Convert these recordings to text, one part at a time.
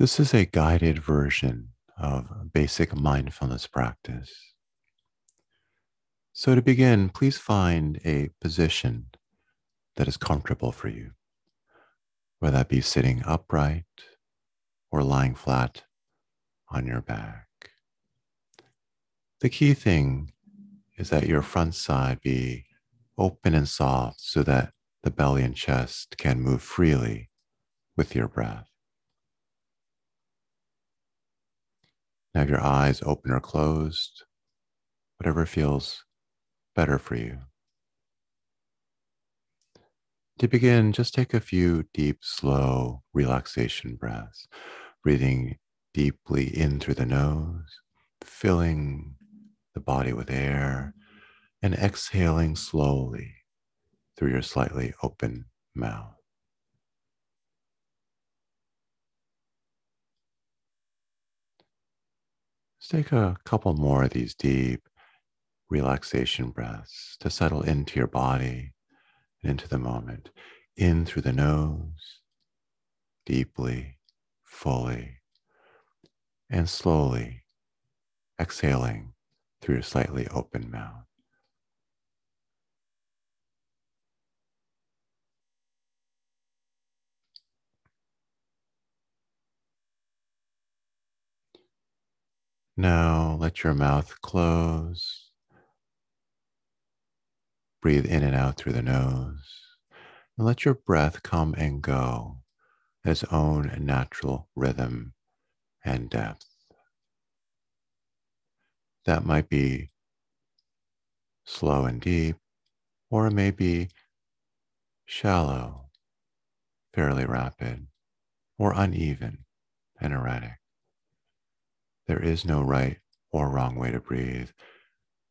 This is a guided version of basic mindfulness practice. So, to begin, please find a position that is comfortable for you, whether that be sitting upright or lying flat on your back. The key thing is that your front side be open and soft so that the belly and chest can move freely with your breath. Now, have your eyes open or closed, whatever feels better for you. To begin, just take a few deep, slow relaxation breaths, breathing deeply in through the nose, filling the body with air, and exhaling slowly through your slightly open mouth. Take a couple more of these deep relaxation breaths to settle into your body and into the moment. In through the nose, deeply, fully, and slowly exhaling through your slightly open mouth. Now let your mouth close. Breathe in and out through the nose. And let your breath come and go at its own natural rhythm and depth. That might be slow and deep, or it may be shallow, fairly rapid, or uneven and erratic. There is no right or wrong way to breathe.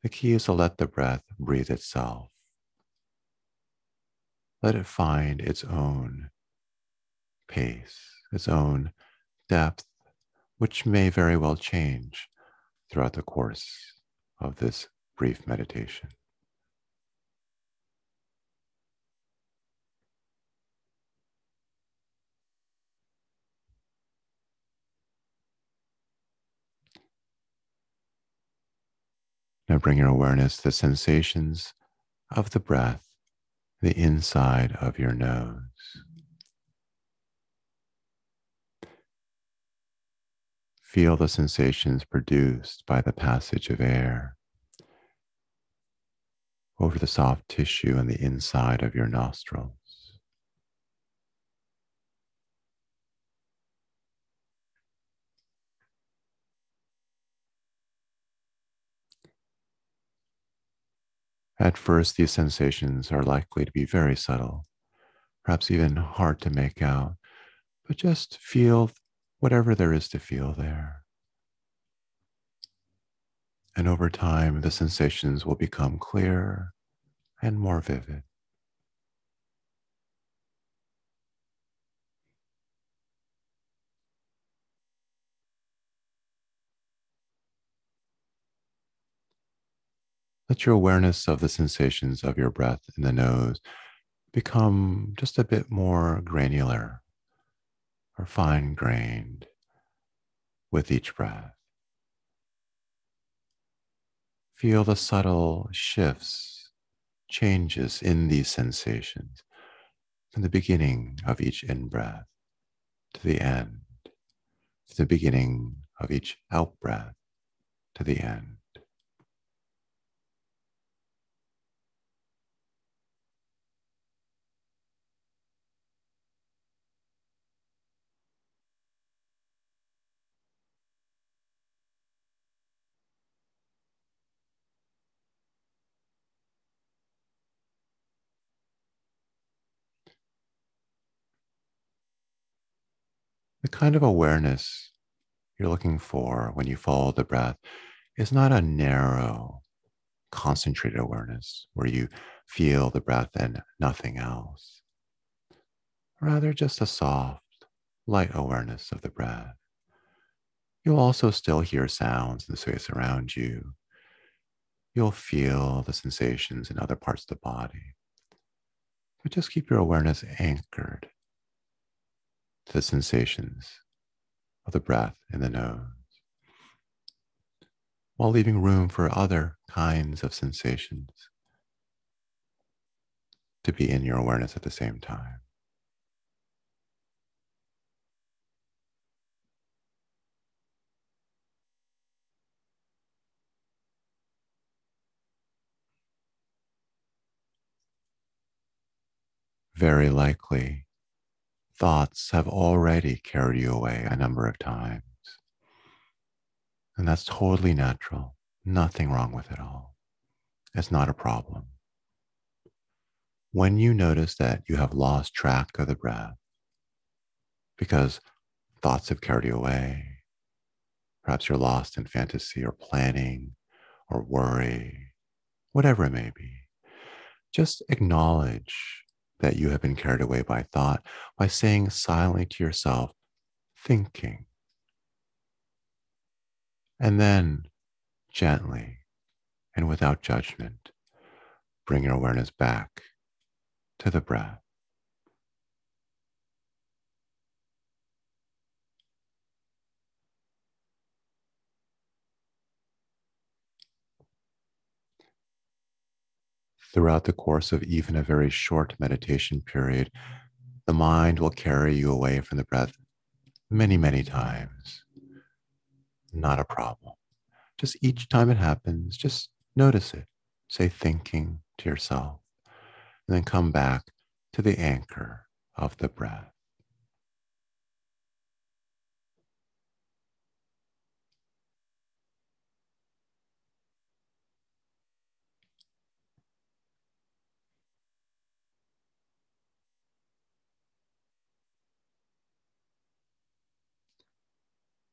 The key is to let the breath breathe itself. Let it find its own pace, its own depth, which may very well change throughout the course of this brief meditation. Now bring your awareness to the sensations of the breath, the inside of your nose. Feel the sensations produced by the passage of air over the soft tissue on the inside of your nostrils. At first, these sensations are likely to be very subtle, perhaps even hard to make out, but just feel whatever there is to feel there. And over time, the sensations will become clearer and more vivid. Let your awareness of the sensations of your breath in the nose become just a bit more granular or fine grained with each breath. Feel the subtle shifts, changes in these sensations from the beginning of each in breath to the end, to the beginning of each out breath to the end. The kind of awareness you're looking for when you follow the breath is not a narrow, concentrated awareness where you feel the breath and nothing else. Rather, just a soft, light awareness of the breath. You'll also still hear sounds in the space around you. You'll feel the sensations in other parts of the body. But just keep your awareness anchored to the sensations of the breath in the nose, while leaving room for other kinds of sensations to be in your awareness at the same time. Very likely, thoughts have already carried you away a number of times. And that's totally natural. Nothing wrong with it all. It's not a problem. When you notice that you have lost track of the breath because thoughts have carried you away, perhaps you're lost in fantasy or planning or worry, whatever it may be, just acknowledge that you have been carried away by thought by saying silently to yourself, thinking. And then gently and without judgment, bring your awareness back to the breath. Throughout the course of even a very short meditation period, the mind will carry you away from the breath many, many times. Not a problem. Just each time it happens, just notice it. Say thinking to yourself, and then come back to the anchor of the breath.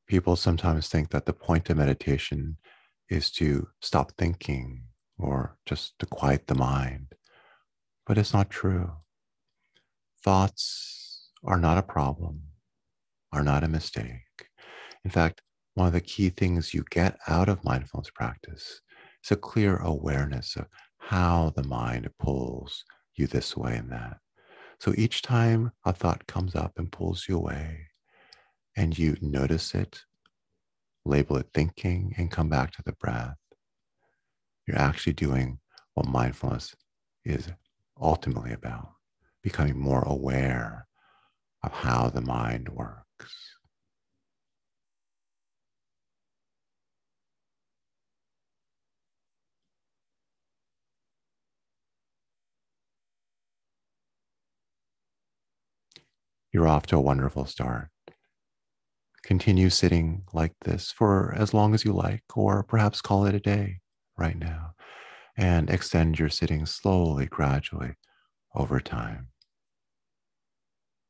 People sometimes think that the point of meditation is to stop thinking or just to quiet the mind, but it's not true. Thoughts are not a problem, are not a mistake. In fact, one of the key things you get out of mindfulness practice is a clear awareness of how the mind pulls you this way and that. So each time a thought comes up and pulls you away, and you notice it, label it thinking, and come back to the breath, you're actually doing what mindfulness is ultimately about becoming more aware of how the mind works. You're off to a wonderful start. Continue sitting like this for as long as you like, or perhaps call it a day right now, and extend your sitting slowly, gradually over time.